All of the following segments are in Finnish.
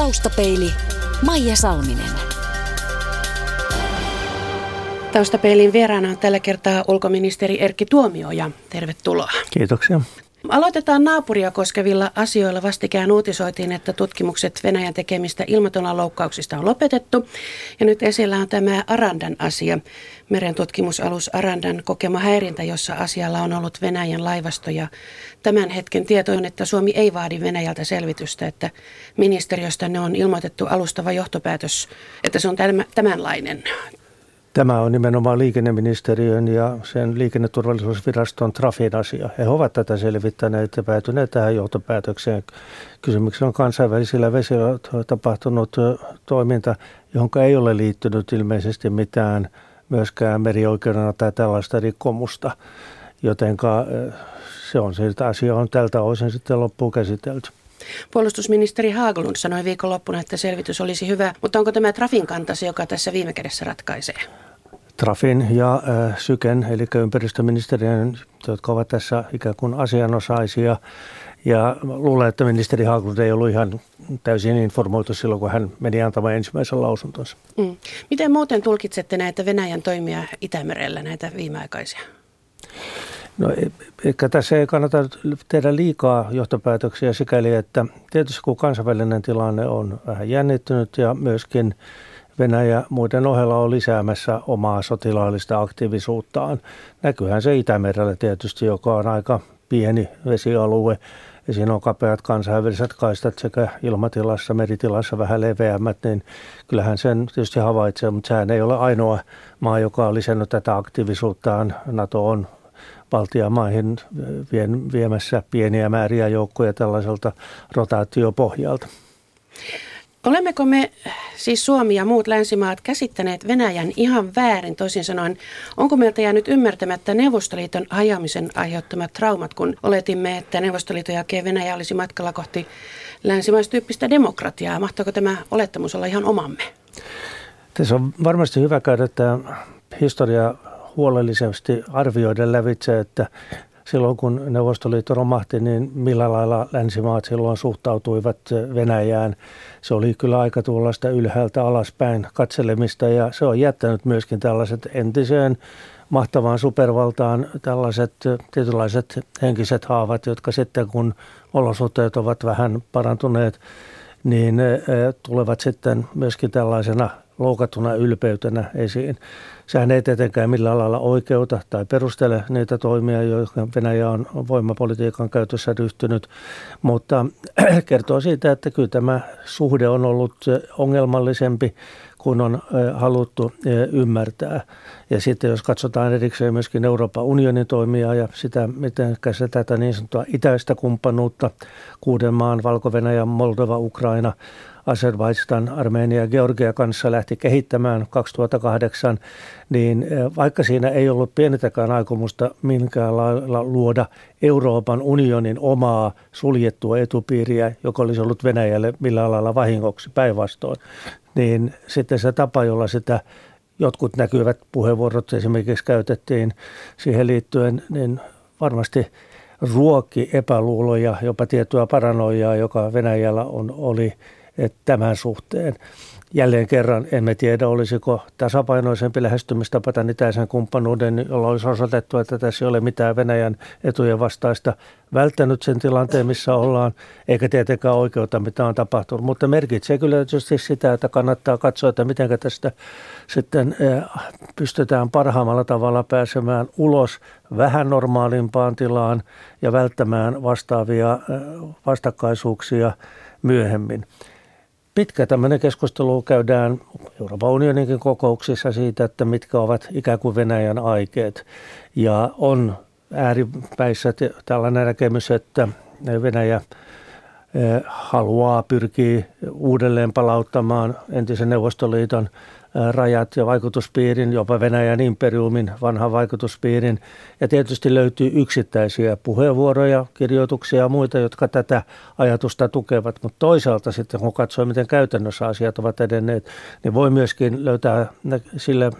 Taustapeili Maija Salminen. Taustapeilin vieraana on tällä kertaa ulkoministeri Erkki Tuomioja. Tervetuloa. Kiitoksia. Aloitetaan naapuria koskevilla asioilla. Vastikään uutisoitiin, että tutkimukset Venäjän tekemistä ilmatonaloukkauksista on lopetettu. Ja nyt esillä on tämä Arandan asia. Merentutkimusalus Arandan kokema häirintä, jossa asialla on ollut Venäjän laivasto. Ja tämän hetken tieto on, että Suomi ei vaadi Venäjältä selvitystä, että ministeriöstä ne on ilmoitettu alustava johtopäätös, että se on tämänlainen. Tämä on nimenomaan liikenneministeriön ja sen liikenneturvallisuusviraston Trafin asia. He ovat tätä selvittäneet ja päätyneet tähän johtopäätökseen. Kysymyksessä on kansainvälisillä vesillä tapahtunut toiminta, johon ei ole liittynyt ilmeisesti mitään myöskään merioikeudena tai tällaista rikkomusta. Jotenka se on se, että asia on tältä osin sitten loppuun käsitelty. Puolustusministeri Haaglund sanoi viikonloppuna, että selvitys olisi hyvä, mutta onko tämä Trafin kantasi, joka tässä viime kädessä ratkaisee? Trafin ja äh, Syken, eli ympäristöministeriön, jotka ovat tässä ikään kuin asianosaisia. Ja luulen, että ministeri Haaglund ei ollut ihan täysin informoitu silloin, kun hän meni antamaan ensimmäisen lausuntonsa. Mm. Miten muuten tulkitsette näitä Venäjän toimia Itämerellä, näitä viimeaikaisia? No e, ehkä tässä ei kannata tehdä liikaa johtopäätöksiä sikäli, että tietysti kun kansainvälinen tilanne on vähän jännittynyt ja myöskin Venäjä muiden ohella on lisäämässä omaa sotilaallista aktiivisuuttaan. Näkyyhän se Itämerellä tietysti, joka on aika pieni vesialue ja siinä on kapeat kansainväliset kaistat sekä ilmatilassa, meritilassa vähän leveämmät, niin kyllähän sen tietysti havaitsee, mutta sehän ei ole ainoa maa, joka on lisännyt tätä aktiivisuuttaan. NATO on valtiamaihin viemässä pieniä määriä joukkoja tällaiselta rotaatiopohjalta. Olemmeko me, siis Suomi ja muut länsimaat, käsittäneet Venäjän ihan väärin? Toisin sanoen, onko meiltä jäänyt ymmärtämättä Neuvostoliiton hajamisen aiheuttamat traumat, kun oletimme, että Neuvostoliiton jälkeen Venäjä olisi matkalla kohti länsimaistyyppistä demokratiaa? Mahtoiko tämä olettamus olla ihan omamme? Tässä on varmasti hyvä käydä tämä historia huolellisesti arvioida lävitse, että silloin kun Neuvostoliitto romahti, niin millä lailla länsimaat silloin suhtautuivat Venäjään. Se oli kyllä aika tuollaista ylhäältä alaspäin katselemista ja se on jättänyt myöskin tällaiset entiseen mahtavaan supervaltaan tällaiset tietynlaiset henkiset haavat, jotka sitten kun olosuhteet ovat vähän parantuneet, niin tulevat sitten myöskin tällaisena loukattuna ylpeytenä esiin. Sehän ei tietenkään millään lailla oikeuta tai perustele niitä toimia, joihin Venäjä on voimapolitiikan käytössä ryhtynyt, mutta kertoo siitä, että kyllä tämä suhde on ollut ongelmallisempi kuin on haluttu ymmärtää. Ja sitten jos katsotaan erikseen myöskin Euroopan unionin toimia ja sitä, miten se tätä niin sanottua itäistä kumppanuutta, kuuden maan, Valko-Venäjä, Moldova, Ukraina, Azerbaijan, Armenia ja Georgia kanssa lähti kehittämään 2008, niin vaikka siinä ei ollut pienetäkään aikomusta minkään lailla luoda Euroopan unionin omaa suljettua etupiiriä, joka olisi ollut Venäjälle millään lailla vahingoksi päinvastoin, niin sitten se tapa, jolla sitä jotkut näkyvät puheenvuorot esimerkiksi käytettiin siihen liittyen, niin varmasti ruokki epäluuloja, jopa tiettyä paranoiaa, joka Venäjällä on, oli tämän suhteen. Jälleen kerran emme tiedä, olisiko tasapainoisempi lähestymistapa tämän itäisen kumppanuuden, jolla olisi osoitettu, että tässä ei ole mitään Venäjän etujen vastaista välttänyt sen tilanteen, missä ollaan, eikä tietenkään oikeutta, mitä on tapahtunut. Mutta merkitsee kyllä tietysti sitä, että kannattaa katsoa, että miten tästä sitten eh, pystytään parhaimmalla tavalla pääsemään ulos vähän normaalimpaan tilaan ja välttämään vastaavia eh, vastakkaisuuksia myöhemmin pitkä tämmöinen keskustelu käydään Euroopan unioninkin kokouksissa siitä, että mitkä ovat ikään kuin Venäjän aikeet. Ja on ääripäissä tällainen näkemys, että Venäjä haluaa, pyrkii uudelleen palauttamaan entisen Neuvostoliiton rajat ja vaikutuspiirin, jopa Venäjän imperiumin vanhan vaikutuspiirin. Ja tietysti löytyy yksittäisiä puheenvuoroja, kirjoituksia ja muita, jotka tätä ajatusta tukevat. Mutta toisaalta sitten, kun katsoo, miten käytännössä asiat ovat edenneet, niin voi myöskin löytää sille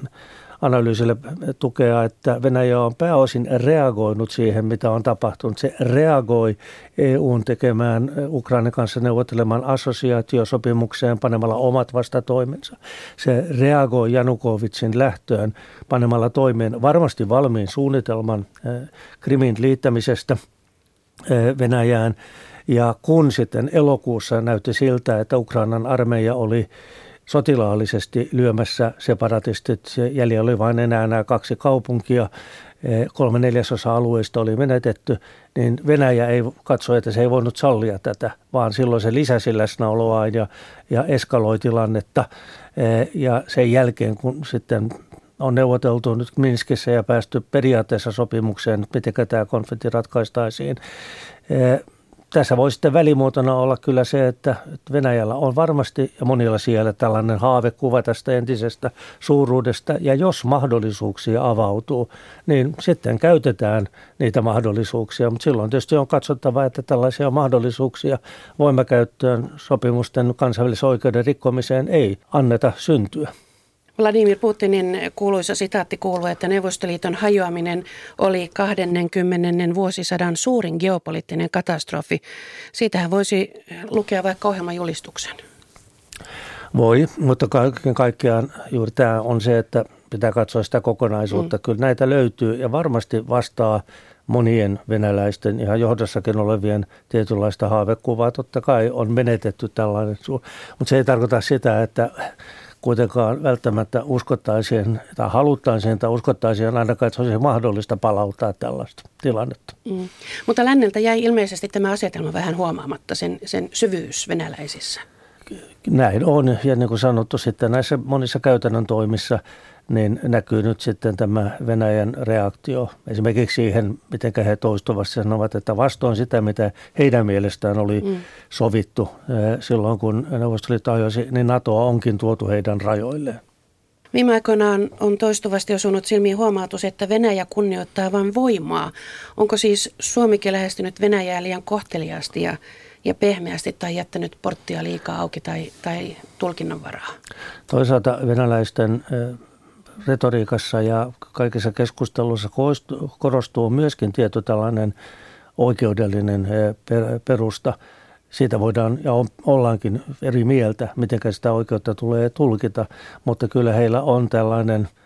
analyysille tukea, että Venäjä on pääosin reagoinut siihen, mitä on tapahtunut. Se reagoi EUn tekemään Ukrainan kanssa neuvottelemaan assosiaatiosopimukseen panemalla omat vastatoimensa. Se reagoi Janukovitsin lähtöön panemalla toimeen varmasti valmiin suunnitelman Krimin liittämisestä Venäjään. Ja kun sitten elokuussa näytti siltä, että Ukrainan armeija oli sotilaallisesti lyömässä separatistit. Jäljellä oli vain enää nämä kaksi kaupunkia, e, kolme neljäsosa alueista oli menetetty, niin Venäjä ei katso, että se ei voinut sallia tätä, vaan silloin se lisäsi läsnäoloa ja, ja eskaloi tilannetta. E, ja sen jälkeen, kun sitten on neuvoteltu nyt Minskissä ja päästy periaatteessa sopimukseen, miten tämä konflikti ratkaistaisiin, e, tässä voi sitten välimuotona olla kyllä se, että Venäjällä on varmasti ja monilla siellä tällainen haavekuva tästä entisestä suuruudesta. Ja jos mahdollisuuksia avautuu, niin sitten käytetään niitä mahdollisuuksia. Mutta silloin tietysti on katsottava, että tällaisia mahdollisuuksia voimakäyttöön sopimusten kansainvälisen oikeuden rikkomiseen ei anneta syntyä. Vladimir Putinin kuuluisa sitaatti kuuluu, että Neuvostoliiton hajoaminen oli 20. vuosisadan suurin geopoliittinen katastrofi. Siitähän voisi lukea vaikka ohjelmajulistuksen. Voi, mutta kaiken kaikkiaan juuri tämä on se, että pitää katsoa sitä kokonaisuutta. Mm. Kyllä näitä löytyy ja varmasti vastaa monien venäläisten ihan johdossakin olevien tietynlaista haavekuvaa. Totta kai on menetetty tällainen, mutta se ei tarkoita sitä, että kuitenkaan välttämättä uskottaisiin tai haluttaisiin tai uskottaisiin ainakaan, että se olisi mahdollista palauttaa tällaista tilannetta. Mm. Mutta länneltä jäi ilmeisesti tämä asetelma vähän huomaamatta, sen, sen syvyys venäläisissä. Näin on, ja niin kuin sanottu sitten näissä monissa käytännön toimissa – niin näkyy nyt sitten tämä Venäjän reaktio esimerkiksi siihen, miten he toistuvasti sanovat, että vastoin sitä, mitä heidän mielestään oli mm. sovittu eh, silloin, kun Neuvostoliitto ajoisi, niin NATO onkin tuotu heidän rajoilleen. Viime aikoina on toistuvasti osunut silmiin huomautus, että Venäjä kunnioittaa vain voimaa. Onko siis Suomikin lähestynyt Venäjää liian kohteliaasti ja, ja pehmeästi tai jättänyt porttia liikaa auki tai, tai tulkinnanvaraa? Toisaalta venäläisten eh, retoriikassa ja kaikissa keskusteluissa korostuu myöskin tietty tällainen oikeudellinen eh, perusta. Siitä voidaan ja ollaankin eri mieltä, miten sitä oikeutta tulee tulkita, mutta kyllä heillä on tällainen –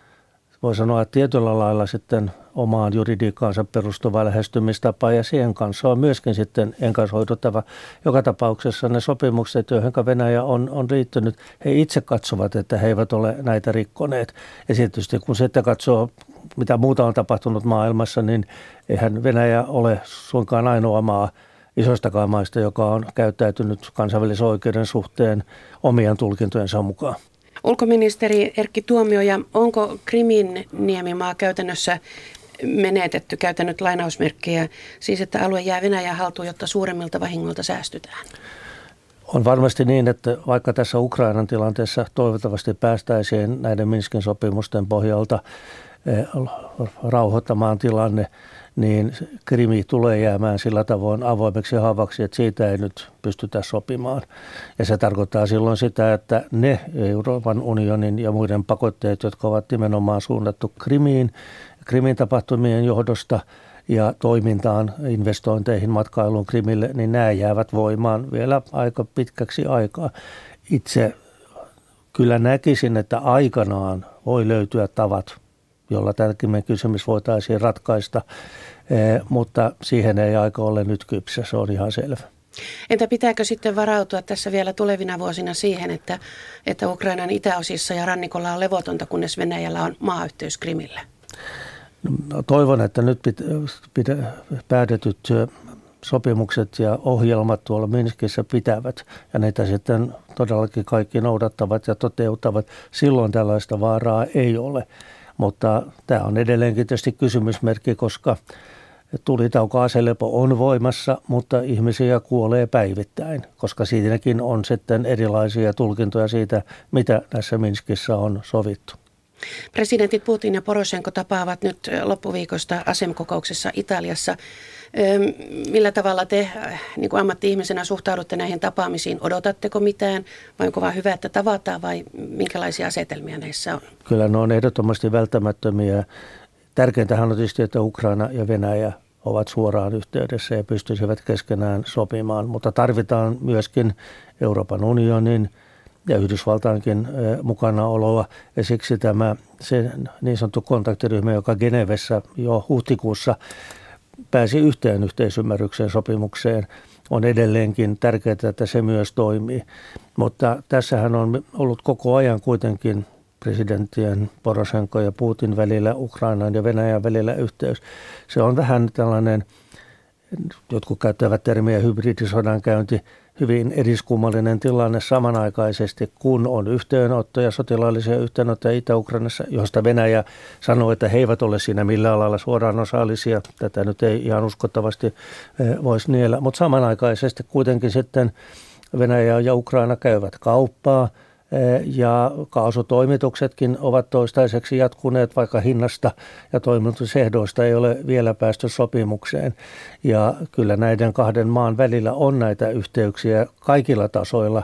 voi sanoa, tietyllä lailla sitten omaan juridiikkaansa perustuva lähestymistapa ja siihen kanssa on myöskin sitten enkansoiduttava. Joka tapauksessa ne sopimukset, joihin Venäjä on, on riittynyt, he itse katsovat, että he eivät ole näitä rikkoneet. Ja tietysti kun sitten katsoo, mitä muuta on tapahtunut maailmassa, niin eihän Venäjä ole suinkaan ainoa maa isoistakaan maista, joka on käyttäytynyt kansainvälisen oikeuden suhteen omien tulkintojensa mukaan. Ulkoministeri Erkki Tuomioja, onko Krimin niemimaa käytännössä menetetty, käytänyt lainausmerkkejä, siis että alue jää Venäjän haltuun, jotta suuremmilta vahingolta säästytään? On varmasti niin, että vaikka tässä Ukrainan tilanteessa toivottavasti päästäisiin näiden Minskin sopimusten pohjalta rauhoittamaan tilanne, niin krimi tulee jäämään sillä tavoin avoimeksi haavaksi, että siitä ei nyt pystytä sopimaan. Ja se tarkoittaa silloin sitä, että ne Euroopan unionin ja muiden pakotteet, jotka ovat nimenomaan suunnattu krimiin, krimin tapahtumien johdosta ja toimintaan, investointeihin, matkailuun krimille, niin nämä jäävät voimaan vielä aika pitkäksi aikaa. Itse kyllä näkisin, että aikanaan voi löytyä tavat – jolla tämäkin kysymys voitaisiin ratkaista, eh, mutta siihen ei aika ole nyt kypsä, se on ihan selvä. Entä pitääkö sitten varautua tässä vielä tulevina vuosina siihen, että, että Ukrainan itäosissa ja rannikolla on levotonta, kunnes Venäjällä on maayhteys Krimille? No, toivon, että nyt pit, pit, päätetyt sopimukset ja ohjelmat tuolla Minskissä pitävät ja niitä sitten todellakin kaikki noudattavat ja toteuttavat. Silloin tällaista vaaraa ei ole. Mutta tämä on edelleenkin tietysti kysymysmerkki, koska tulitauko aselepo on voimassa, mutta ihmisiä kuolee päivittäin, koska siinäkin on sitten erilaisia tulkintoja siitä, mitä tässä Minskissä on sovittu. Presidentit Putin ja Poroshenko tapaavat nyt loppuviikosta asemkokouksessa Italiassa. Millä tavalla te niin kuin ammatti-ihmisenä suhtaudutte näihin tapaamisiin? Odotatteko mitään vai onko vain hyvä, että tavataan vai minkälaisia asetelmia näissä on? Kyllä ne on ehdottomasti välttämättömiä. Tärkeintähän on tietysti, että Ukraina ja Venäjä ovat suoraan yhteydessä ja pystyisivät keskenään sopimaan, mutta tarvitaan myöskin Euroopan unionin ja Yhdysvaltaankin mukanaoloa. Ja siksi tämä se niin sanottu kontaktiryhmä, joka Genevessä jo huhtikuussa pääsi yhteen yhteisymmärrykseen sopimukseen, on edelleenkin tärkeää, että se myös toimii. Mutta tässähän on ollut koko ajan kuitenkin presidenttien Poroshenko ja Putin välillä, Ukrainan ja Venäjän välillä yhteys. Se on vähän tällainen, jotkut käyttävät termiä hybridisodankäynti, hyvin eriskummallinen tilanne samanaikaisesti, kun on yhteenottoja, sotilaallisia yhteenottoja Itä-Ukrainassa, josta Venäjä sanoo, että he eivät ole siinä millään lailla suoraan osallisia. Tätä nyt ei ihan uskottavasti eh, voisi niellä, mutta samanaikaisesti kuitenkin sitten Venäjä ja Ukraina käyvät kauppaa – ja kaasutoimituksetkin ovat toistaiseksi jatkuneet, vaikka hinnasta ja toimitusehdoista ei ole vielä päästy sopimukseen. Ja kyllä näiden kahden maan välillä on näitä yhteyksiä kaikilla tasoilla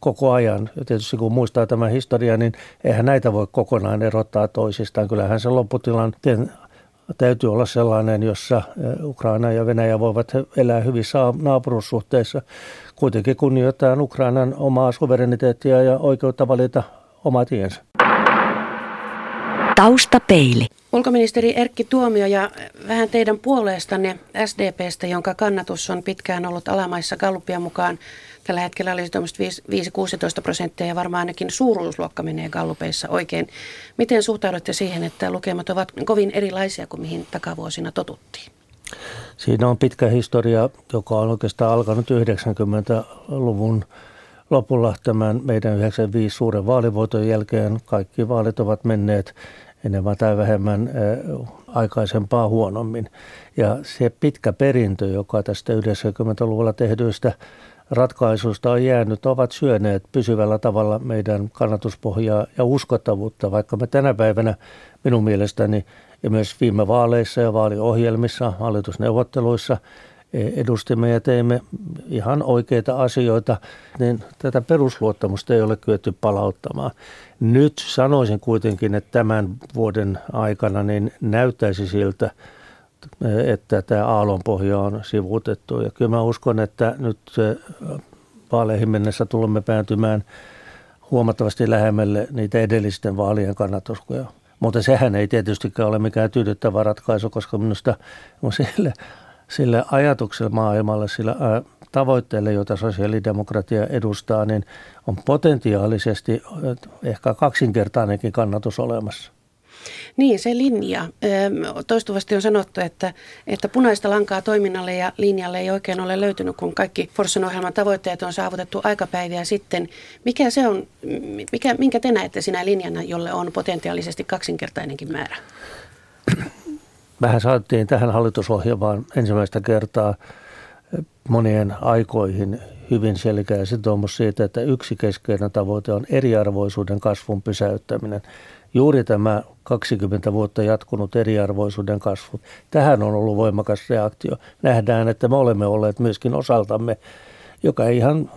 koko ajan. Ja tietysti kun muistaa tämän historian, niin eihän näitä voi kokonaan erottaa toisistaan. Kyllähän se lopputilanteen täytyy olla sellainen, jossa Ukraina ja Venäjä voivat elää hyvissä naapurussuhteissa kuitenkin kunnioittaa Ukrainan omaa suvereniteettia ja oikeutta valita oma tiensä. Taustapeili. Ulkoministeri Erkki Tuomio ja vähän teidän puoleestanne SDPstä, jonka kannatus on pitkään ollut alamaissa Gallupia mukaan. Tällä hetkellä olisi 5-16 prosenttia ja varmaan ainakin suuruusluokka menee Gallupeissa oikein. Miten suhtaudutte siihen, että lukemat ovat kovin erilaisia kuin mihin takavuosina totuttiin? Siinä on pitkä historia, joka on oikeastaan alkanut 90-luvun lopulla tämän meidän 95 suuren vaalivoiton jälkeen. Kaikki vaalit ovat menneet enemmän tai vähemmän aikaisempaa huonommin. Ja se pitkä perintö, joka tästä 90-luvulla tehdyistä ratkaisuista on jäänyt, ovat syöneet pysyvällä tavalla meidän kannatuspohjaa ja uskottavuutta, vaikka me tänä päivänä minun mielestäni ja myös viime vaaleissa ja vaaliohjelmissa, hallitusneuvotteluissa e, edustimme ja teimme ihan oikeita asioita, niin tätä perusluottamusta ei ole kyetty palauttamaan. Nyt sanoisin kuitenkin, että tämän vuoden aikana niin näyttäisi siltä, että tämä aallonpohja on sivuutettu. Ja kyllä mä uskon, että nyt vaaleihin mennessä tulemme päätymään huomattavasti lähemmälle niitä edellisten vaalien kannatuskuja. Mutta sehän ei tietystikään ole mikään tyydyttävä ratkaisu, koska minusta sille, sille ajatukselle maailmalle, sillä tavoitteelle, jota sosiaalidemokratia edustaa, niin on potentiaalisesti ehkä kaksinkertainenkin kannatus olemassa. Niin, se linja. Toistuvasti on sanottu, että, että punaista lankaa toiminnalle ja linjalle ei oikein ole löytynyt, kun kaikki Forssan ohjelman tavoitteet on saavutettu aikapäiviä sitten. Mikä se on, mikä, minkä te näette sinä linjana, jolle on potentiaalisesti kaksinkertainenkin määrä? Vähän saatiin tähän hallitusohjelmaan ensimmäistä kertaa monien aikoihin hyvin selkeä sitoumus siitä, että yksi keskeinen tavoite on eriarvoisuuden kasvun pysäyttäminen juuri tämä 20 vuotta jatkunut eriarvoisuuden kasvu. Tähän on ollut voimakas reaktio. Nähdään, että me olemme olleet myöskin osaltamme joka ei ihan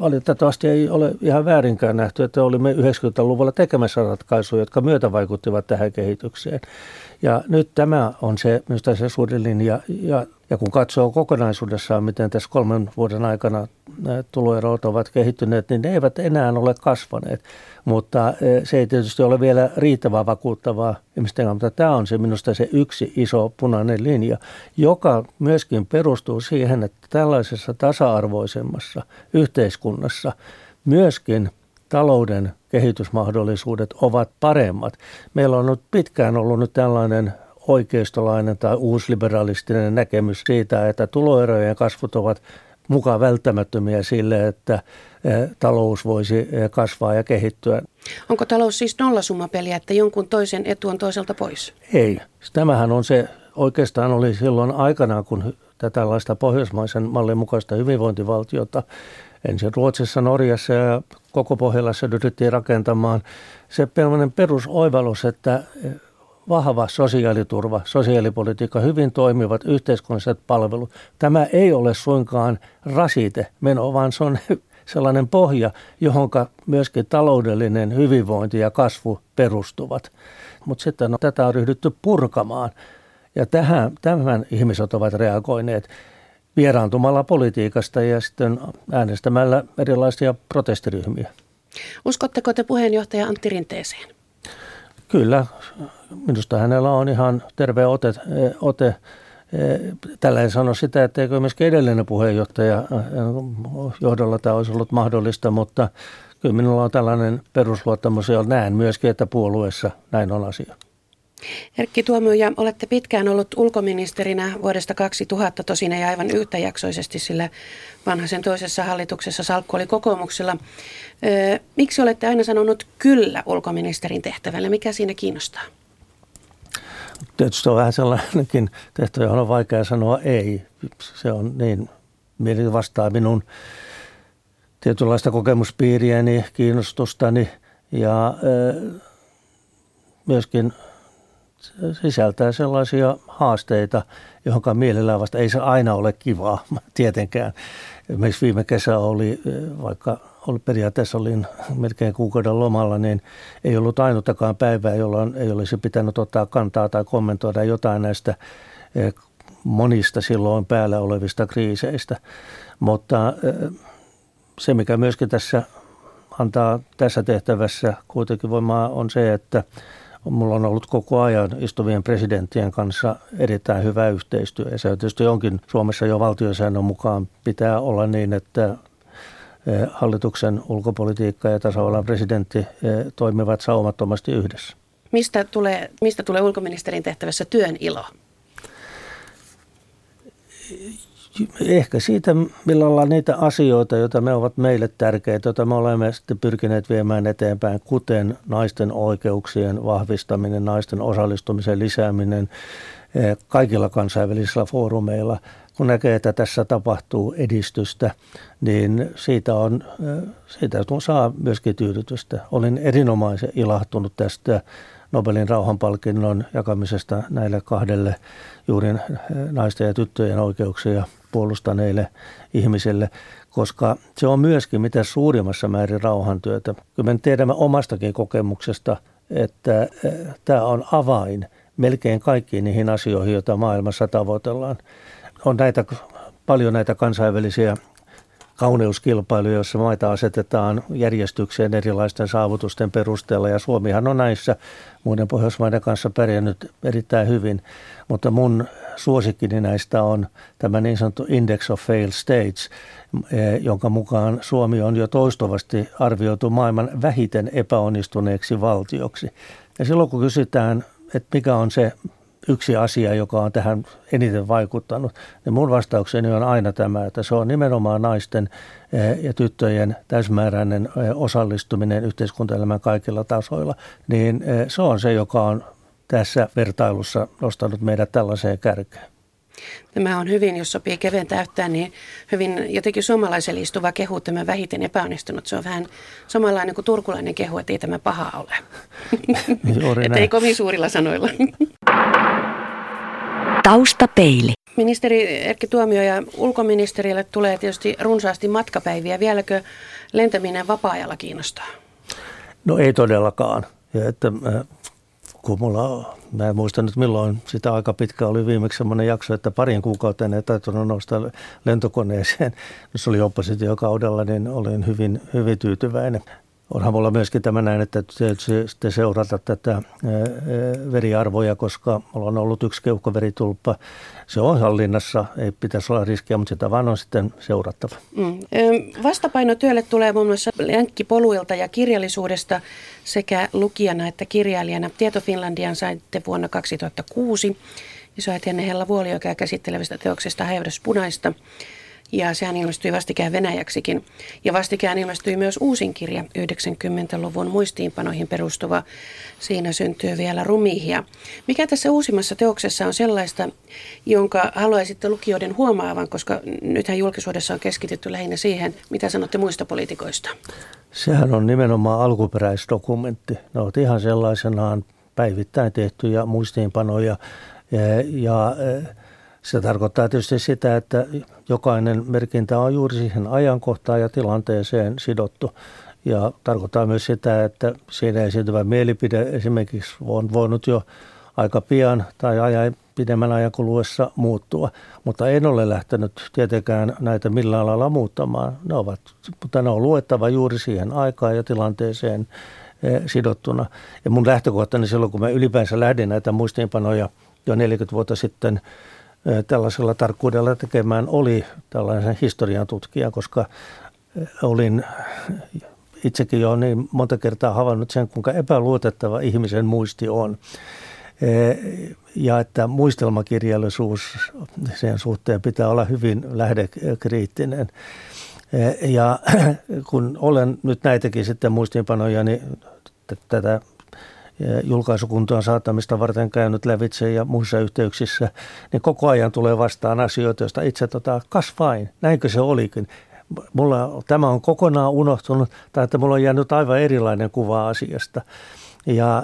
valitettavasti ei ole ihan väärinkään nähty, että olimme 90-luvulla tekemässä ratkaisuja, jotka myötä vaikuttivat tähän kehitykseen. Ja nyt tämä on se, minusta se suuri linja. Ja, ja kun katsoo kokonaisuudessaan, miten tässä kolmen vuoden aikana tuloerot ovat kehittyneet, niin ne eivät enää ole kasvaneet. Mutta e, se ei tietysti ole vielä riittävää vakuuttavaa mutta tämä on se minusta se yksi iso punainen linja, joka myöskin perustuu siihen, että tällaisessa tasa-arvoisemmassa yhteiskunnassa myöskin talouden kehitysmahdollisuudet ovat paremmat. Meillä on nyt pitkään ollut nyt tällainen oikeistolainen tai uusliberalistinen näkemys siitä, että tuloerojen kasvut ovat mukaan välttämättömiä sille, että eh, talous voisi eh, kasvaa ja kehittyä. Onko talous siis nollasummapeliä, että jonkun toisen etu on toiselta pois? Ei. Tämähän on se, oikeastaan oli silloin aikanaan, kun tätä tällaista pohjoismaisen mallin mukaista hyvinvointivaltiota ensin Ruotsissa, Norjassa ja koko Pohjolassa ryhdyttiin rakentamaan se perusoivallus, että vahva sosiaaliturva, sosiaalipolitiikka, hyvin toimivat yhteiskunnalliset palvelut. Tämä ei ole suinkaan rasite meno, vaan se on sellainen pohja, johon myöskin taloudellinen hyvinvointi ja kasvu perustuvat. Mutta sitten no, tätä on ryhdytty purkamaan. Ja tähän, tämän ihmiset ovat reagoineet vieraantumalla politiikasta ja sitten äänestämällä erilaisia protestiryhmiä. Uskotteko te puheenjohtaja Antti Rinteeseen? Kyllä, minusta hänellä on ihan terve ote. ote. Tällä en sano sitä, etteikö myöskin edellinen puheenjohtaja johdolla tämä olisi ollut mahdollista, mutta kyllä minulla on tällainen perusluottamus ja näen myöskin, että puolueessa näin on asia. Erkki Tuomioja, olette pitkään ollut ulkoministerinä vuodesta 2000, tosin ei aivan yhtäjaksoisesti, sillä vanhaisen toisessa hallituksessa salkku oli kokoomuksella. Miksi olette aina sanonut kyllä ulkoministerin tehtävälle? Mikä siinä kiinnostaa? Tietysti on vähän sellainenkin tehtävä, johon on vaikea sanoa ei. Se on niin, mieli vastaa minun tietynlaista kokemuspiiriäni, kiinnostustani ja myöskin sisältää sellaisia haasteita, johon mielellään vasta ei se aina ole kivaa tietenkään. Esimerkiksi viime kesä oli, vaikka oli, periaatteessa olin melkein kuukauden lomalla, niin ei ollut ainuttakaan päivää, jolloin ei olisi pitänyt ottaa kantaa tai kommentoida jotain näistä e, monista silloin päällä olevista kriiseistä. Mutta e, se, mikä myöskin tässä antaa tässä tehtävässä kuitenkin voimaa, on se, että – Mulla on ollut koko ajan istuvien presidenttien kanssa erittäin hyvä yhteistyö. Ja se tietysti onkin Suomessa jo valtiosäännön mukaan pitää olla niin, että eh, hallituksen ulkopolitiikka ja tasavallan presidentti toimivat saumattomasti yhdessä. Mistä tulee, mistä tulee ulkoministerin tehtävässä työn ilo? ehkä siitä, millä ollaan niitä asioita, joita me ovat meille tärkeitä, joita me olemme sitten pyrkineet viemään eteenpäin, kuten naisten oikeuksien vahvistaminen, naisten osallistumisen lisääminen kaikilla kansainvälisillä foorumeilla. Kun näkee, että tässä tapahtuu edistystä, niin siitä, on, eh, siitä saa myöskin tyydytystä. Olin erinomaisen ilahtunut tästä Nobelin rauhanpalkinnon jakamisesta näille kahdelle juuri naisten ja tyttöjen oikeuksia puolustaneille ihmisille, koska se on myöskin mitä suurimmassa määrin rauhantyötä. Kyllä me tiedämme omastakin kokemuksesta, että eh, tämä on avain melkein kaikkiin niihin asioihin, joita maailmassa tavoitellaan. On näitä, paljon näitä kansainvälisiä kauneuskilpailuja, joissa maita asetetaan järjestykseen erilaisten saavutusten perusteella. Ja Suomihan on näissä muiden Pohjoismaiden kanssa pärjännyt erittäin hyvin. Mutta mun suosikkini näistä on tämä niin sanottu Index of Failed States, eh, jonka mukaan Suomi on jo toistuvasti arvioitu maailman vähiten epäonnistuneeksi valtioksi. Ja silloin kun kysytään, että mikä on se yksi asia, joka on tähän eniten vaikuttanut, niin mun vastaukseni on aina tämä, että se on nimenomaan naisten eh, ja tyttöjen täysmääräinen eh, osallistuminen yhteiskuntaelämän kaikilla tasoilla, niin se on se, joka on tässä vertailussa nostanut meidät tällaiseen kärkeen. Tämä on hyvin, jos sopii kevyen täyttää, niin hyvin jotenkin suomalaiselle istuva kehu tämä vähiten epäonnistunut. Se on vähän samanlainen kuin turkulainen kehu, että ei tämä paha ole. että ei kovin suurilla sanoilla. Taustapeili. Ministeri Erkki Tuomio ja ulkoministerille tulee tietysti runsaasti matkapäiviä. Vieläkö lentäminen vapaa-ajalla kiinnostaa? No ei todellakaan. Ja että äh, kun mulla, mä en muista nyt milloin sitä aika pitkä oli viimeksi semmoinen jakso, että parin kuukautta ei täytynyt nostaa lentokoneeseen. Se oli oppositiokaudella, niin olin hyvin, hyvin tyytyväinen. Onhan mulla myöskin tämä näin, että te seurata tätä veriarvoja, koska mulla on ollut yksi keuhkoveritulppa. Se on hallinnassa, ei pitäisi olla riskiä, mutta sitä vaan on sitten seurattava. Mm. Vastapaino työlle tulee muun muassa lenkkipoluilta ja kirjallisuudesta sekä lukijana että kirjailijana. Tieto Finlandian saitte vuonna 2006. Isoäitienne Hella Vuoli, joka käsittelevästä teoksesta Häivräs punaista. Ja sehän ilmestyi vastikään venäjäksikin. Ja vastikään ilmestyi myös uusin kirja, 90-luvun muistiinpanoihin perustuva. Siinä syntyy vielä rumihia. Mikä tässä uusimmassa teoksessa on sellaista, jonka haluaisitte lukijoiden huomaavan, koska nythän julkisuudessa on keskitytty lähinnä siihen, mitä sanotte muista poliitikoista? Sehän on nimenomaan alkuperäisdokumentti. Ne ovat ihan sellaisenaan päivittäin tehtyjä muistiinpanoja ja, ja se tarkoittaa tietysti sitä, että jokainen merkintä on juuri siihen ajankohtaan ja tilanteeseen sidottu. Ja tarkoittaa myös sitä, että siinä esiintyvä mielipide esimerkiksi on voinut jo aika pian tai ajan, pidemmän ajan kuluessa muuttua. Mutta en ole lähtenyt tietenkään näitä millään lailla muuttamaan. Ne ovat, mutta ne on luettava juuri siihen aikaan ja tilanteeseen eh, sidottuna. Ja mun lähtökohtani silloin, kun mä ylipäänsä lähdin näitä muistiinpanoja jo 40 vuotta sitten – tällaisella tarkkuudella tekemään oli tällaisen historian tutkija, koska olin itsekin jo niin monta kertaa havainnut sen, kuinka epäluotettava ihmisen muisti on. Ja että muistelmakirjallisuus sen suhteen pitää olla hyvin lähdekriittinen. Ja kun olen nyt näitäkin sitten muistiinpanoja, niin tätä julkaisukuntoon saattamista varten käynyt lävitse ja muissa yhteyksissä, niin koko ajan tulee vastaan asioita, joista itse tota, kas vain, näinkö se olikin. Mulla, tämä on kokonaan unohtunut tai että mulla on jäänyt aivan erilainen kuva asiasta. Ja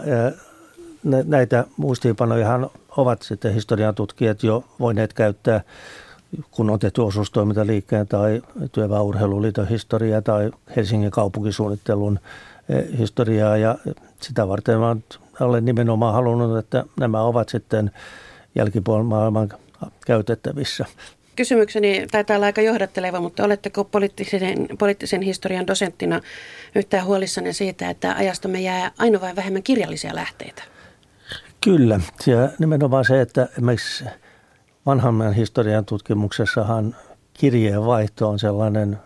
näitä muistiinpanojahan ovat sitten historian tutkijat jo voineet käyttää kun on tehty osuustoimintaliikkeen tai työväenurheiluliiton historiaa tai Helsingin kaupunkisuunnittelun historiaa ja sitä varten olen nimenomaan halunnut, että nämä ovat sitten jälkipuolen maailman käytettävissä. Kysymykseni taitaa olla aika johdatteleva, mutta oletteko poliittisen, poliittisen historian dosenttina yhtään huolissanne siitä, että ajastamme jää aina vain vähemmän kirjallisia lähteitä? Kyllä, ja nimenomaan se, että esimerkiksi vanhan historian tutkimuksessahan kirjeenvaihto on sellainen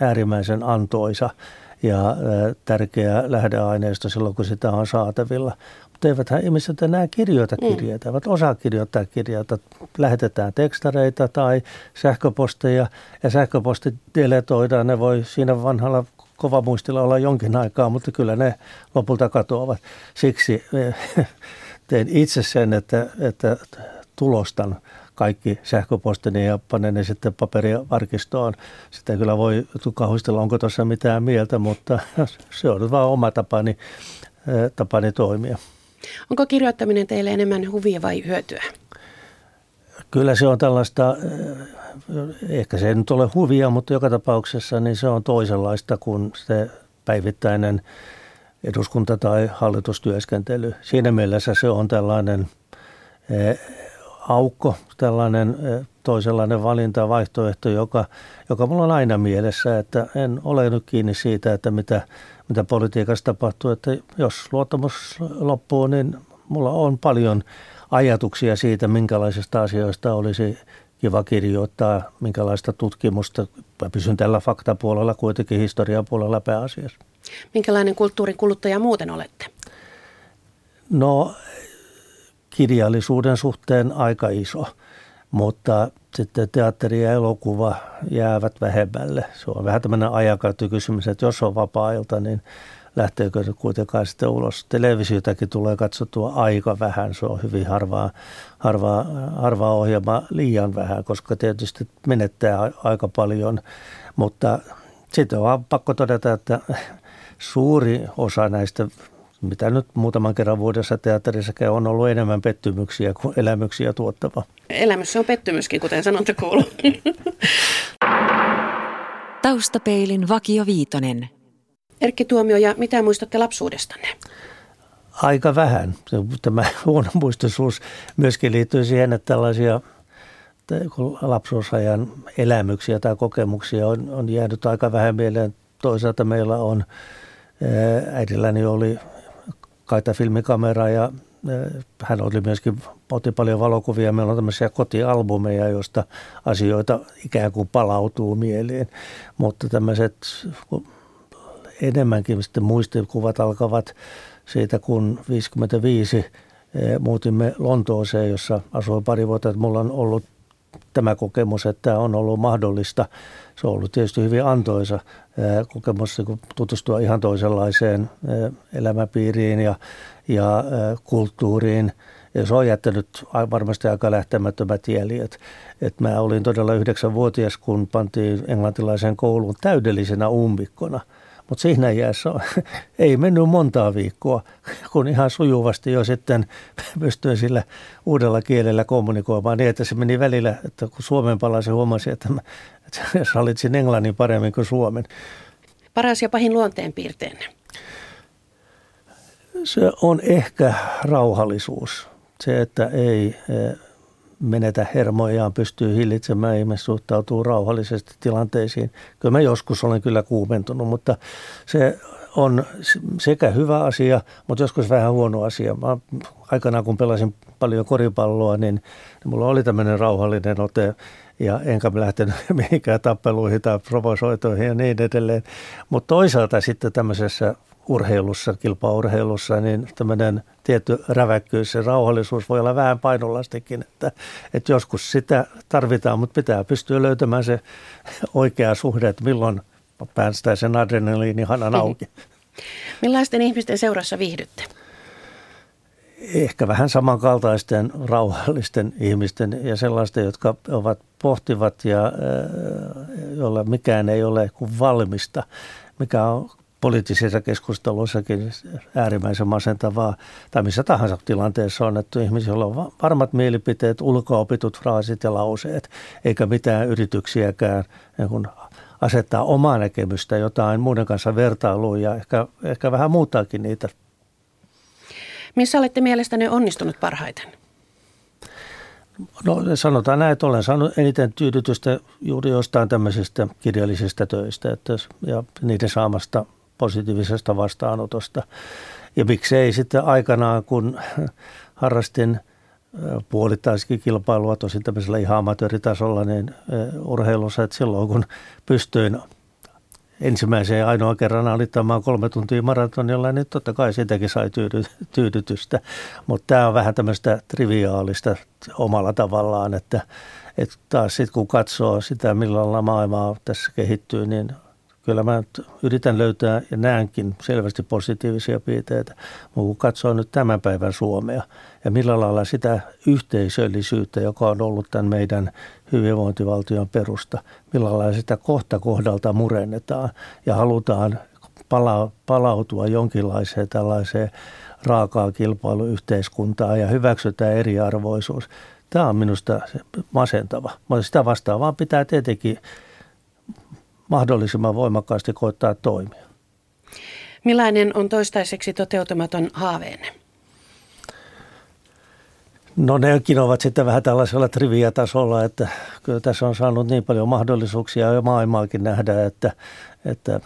äärimmäisen antoisa – ja tärkeä lähdeaineisto silloin, kun sitä on saatavilla. Mutta eiväthän ihmiset enää kirjoita mm. kirjeitä, eivät osaa kirjoittaa kirjoita. Lähetetään tekstareita tai sähköposteja ja sähköpostit deletoidaan. Ne voi siinä vanhalla kova muistilla olla jonkin aikaa, mutta kyllä ne lopulta katoavat. Siksi teen itse sen, että, että tulostan kaikki sähköpostini ja panen ne sitten paperiarkistoon. Sitä kyllä voi kauhistella, onko tuossa mitään mieltä, mutta se on vain oma tapani, tapani toimia. Onko kirjoittaminen teille enemmän huvia vai hyötyä? Kyllä se on tällaista, ehkä se ei nyt ole huvia, mutta joka tapauksessa niin se on toisenlaista kuin se päivittäinen eduskunta- tai hallitustyöskentely. Siinä mielessä se on tällainen aukko, tällainen toisenlainen valinta, vaihtoehto, joka, joka mulla on aina mielessä, että en ole nyt kiinni siitä, että mitä, mitä politiikassa tapahtuu, että jos luottamus loppuu, niin mulla on paljon ajatuksia siitä, minkälaisista asioista olisi kiva kirjoittaa, minkälaista tutkimusta. Mä pysyn tällä faktapuolella, kuitenkin historiapuolella pääasiassa. Minkälainen kulttuurin kuluttaja muuten olette? No kirjallisuuden suhteen aika iso, mutta sitten teatteri ja elokuva jäävät vähemmälle. Se on vähän tämmöinen ajankäyttökysymys, että jos on vapaa-ilta, niin lähteekö se kuitenkaan sitten ulos. Televisiotakin tulee katsottua aika vähän, se on hyvin harvaa, harvaa, harvaa ohjelma liian vähän, koska tietysti menettää aika paljon, mutta sitten on pakko todeta, että suuri osa näistä mitä nyt muutaman kerran vuodessa teatterissa on ollut enemmän pettymyksiä kuin elämyksiä tuottava. Elämys on pettymyskin, kuten sanonta kuuluu. Taustapeilin Vakio Viitonen. Erkki Tuomio, ja mitä muistatte lapsuudestanne? Aika vähän. Tämä huono muistuisuus myöskin liittyy siihen, että tällaisia lapsuusajan elämyksiä tai kokemuksia on, on jäänyt aika vähän mieleen. Toisaalta meillä on, äidilläni oli kaita filmikamera ja hän oli myöskin, otti paljon valokuvia. Meillä on tämmöisiä kotialbumeja, joista asioita ikään kuin palautuu mieliin. Mutta tämmöiset enemmänkin sitten muistikuvat alkavat siitä, kun 55 muutimme Lontooseen, jossa asuin pari vuotta. Että mulla on ollut tämä kokemus, että on ollut mahdollista. Se on ollut tietysti hyvin antoisa kokemus kun tutustua ihan toisenlaiseen elämäpiiriin ja, ja kulttuuriin. Ja se on jättänyt varmasti aika lähtemättömät jäljet. Et mä olin todella yhdeksänvuotias, kun pantiin englantilaisen kouluun täydellisenä ummikkona – mutta siinä iässä ei mennyt montaa viikkoa, kun ihan sujuvasti jo sitten pystyi sillä uudella kielellä kommunikoimaan niin, että se meni välillä, että kun Suomen palasi huomasi, että, mä, sallitsin englannin paremmin kuin Suomen. Paras ja pahin luonteenpiirteenne? Se on ehkä rauhallisuus. Se, että ei eh, menetä hermojaan, pystyy hillitsemään, ihmiset suhtautuu rauhallisesti tilanteisiin. Kyllä mä joskus olen kyllä kuumentunut, mutta se on sekä hyvä asia, mutta joskus vähän huono asia. Mä aikanaan kun pelasin paljon koripalloa, niin, niin mulla oli tämmöinen rauhallinen ote ja enkä lähtenyt mihinkään tappeluihin tai provosoitoihin ja niin edelleen. Mutta toisaalta sitten tämmöisessä urheilussa, kilpaurheilussa, niin tämmöinen tietty räväkkyys ja rauhallisuus voi olla vähän painolastikin, että, että joskus sitä tarvitaan, mutta pitää pystyä löytämään se oikea suhde, että milloin päästään sen adrenaliinihanan mhm. auki. Millaisten ihmisten seurassa viihdytte? Ehkä vähän samankaltaisten rauhallisten ihmisten ja sellaisten, jotka ovat pohtivat ja joilla mikään ei ole kuin valmista, mikä on poliittisissa keskusteluissakin äärimmäisen masentavaa, tai missä tahansa tilanteessa on, että ihmisillä on varmat mielipiteet, ulkoopitut fraasit ja lauseet, eikä mitään yrityksiäkään niin kun asettaa omaa näkemystä jotain muiden kanssa vertailuun ja ehkä, ehkä vähän muuttaakin niitä. Missä olette mielestäni onnistunut parhaiten? No sanotaan näin, että olen saanut eniten tyydytystä juuri jostain tämmöisistä kirjallisista töistä että, ja niiden saamasta positiivisesta vastaanotosta. Ja miksei sitten aikanaan, kun harrastin puolittaisikin kilpailua, tosin tämmöisellä ihan amatööritasolla, niin urheilussa, että silloin kun pystyin ensimmäisen ja ainoa kerran alittamaan kolme tuntia maratonilla, niin totta kai sitäkin sai tyydy, tyydytystä. Mutta tämä on vähän tämmöistä triviaalista omalla tavallaan, että, että taas sitten kun katsoo sitä, millä maailmaa tässä kehittyy, niin kyllä mä yritän löytää ja näenkin selvästi positiivisia piirteitä, mutta kun katsoo nyt tämän päivän Suomea ja millä lailla sitä yhteisöllisyyttä, joka on ollut tämän meidän hyvinvointivaltion perusta, millä lailla sitä kohta kohdalta murennetaan ja halutaan pala- palautua jonkinlaiseen tällaiseen raakaa kilpailuyhteiskuntaan ja hyväksytään eriarvoisuus. Tämä on minusta masentava. Mutta sitä vastaavaa pitää tietenkin mahdollisimman voimakkaasti koittaa toimia. Millainen on toistaiseksi toteutumaton haaveenne? No nekin ovat sitten vähän tällaisella trivia-tasolla, että kyllä tässä on saanut niin paljon mahdollisuuksia ja maailmaakin nähdä, että, että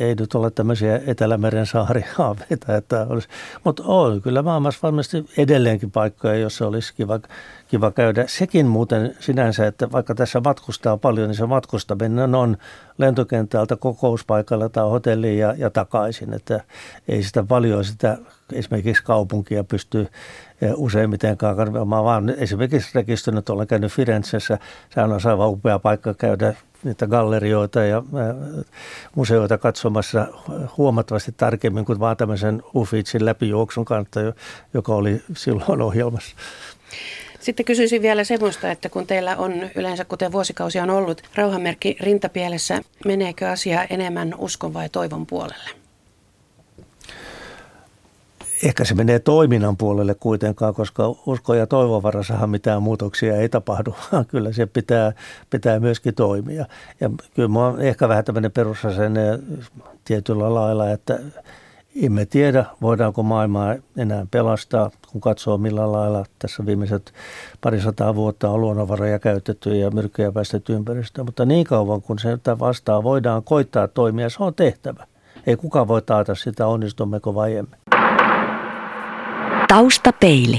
ei nyt ole tämmöisiä Etelämeren saarihaaveita. Että olisi, mutta on kyllä maailmassa varmasti edelleenkin paikkoja, jossa olisi kiva, kiva käydä. Sekin muuten sinänsä, että vaikka tässä matkustaa paljon, niin se matkustaminen on lentokentältä kokouspaikalla tai hotelliin ja, ja takaisin. Että ei sitä paljon sitä esimerkiksi kaupunkia pysty useimmitenkaan karvaamaan, vaan esimerkiksi rekisteröinyt olen käynyt Firenzessä. Sehän on aivan upea paikka käydä niitä gallerioita ja museoita katsomassa huomattavasti tarkemmin kuin vaan tämmöisen Uffiziin läpijuoksun kanssa, joka oli silloin ohjelmassa. Sitten kysyisin vielä semmoista, että kun teillä on yleensä, kuten vuosikausia on ollut, rauhanmerkki rintapielessä, meneekö asia enemmän uskon vai toivon puolelle? Ehkä se menee toiminnan puolelle kuitenkaan, koska usko ja toivon varassahan mitään muutoksia ei tapahdu, vaan kyllä se pitää, pitää myöskin toimia. Ja kyllä mä on ehkä vähän tämmöinen perusasenne tietyllä lailla, että emme tiedä, voidaanko maailmaa enää pelastaa, kun katsoo millä lailla tässä viimeiset parisataa vuotta on luonnonvaroja käytetty ja myrkkyjä päästetty ympäristöön. Mutta niin kauan kun se vastaa, voidaan koittaa toimia, se on tehtävä. Ei kukaan voi taata sitä, onnistummeko vai emme. Taustapeili.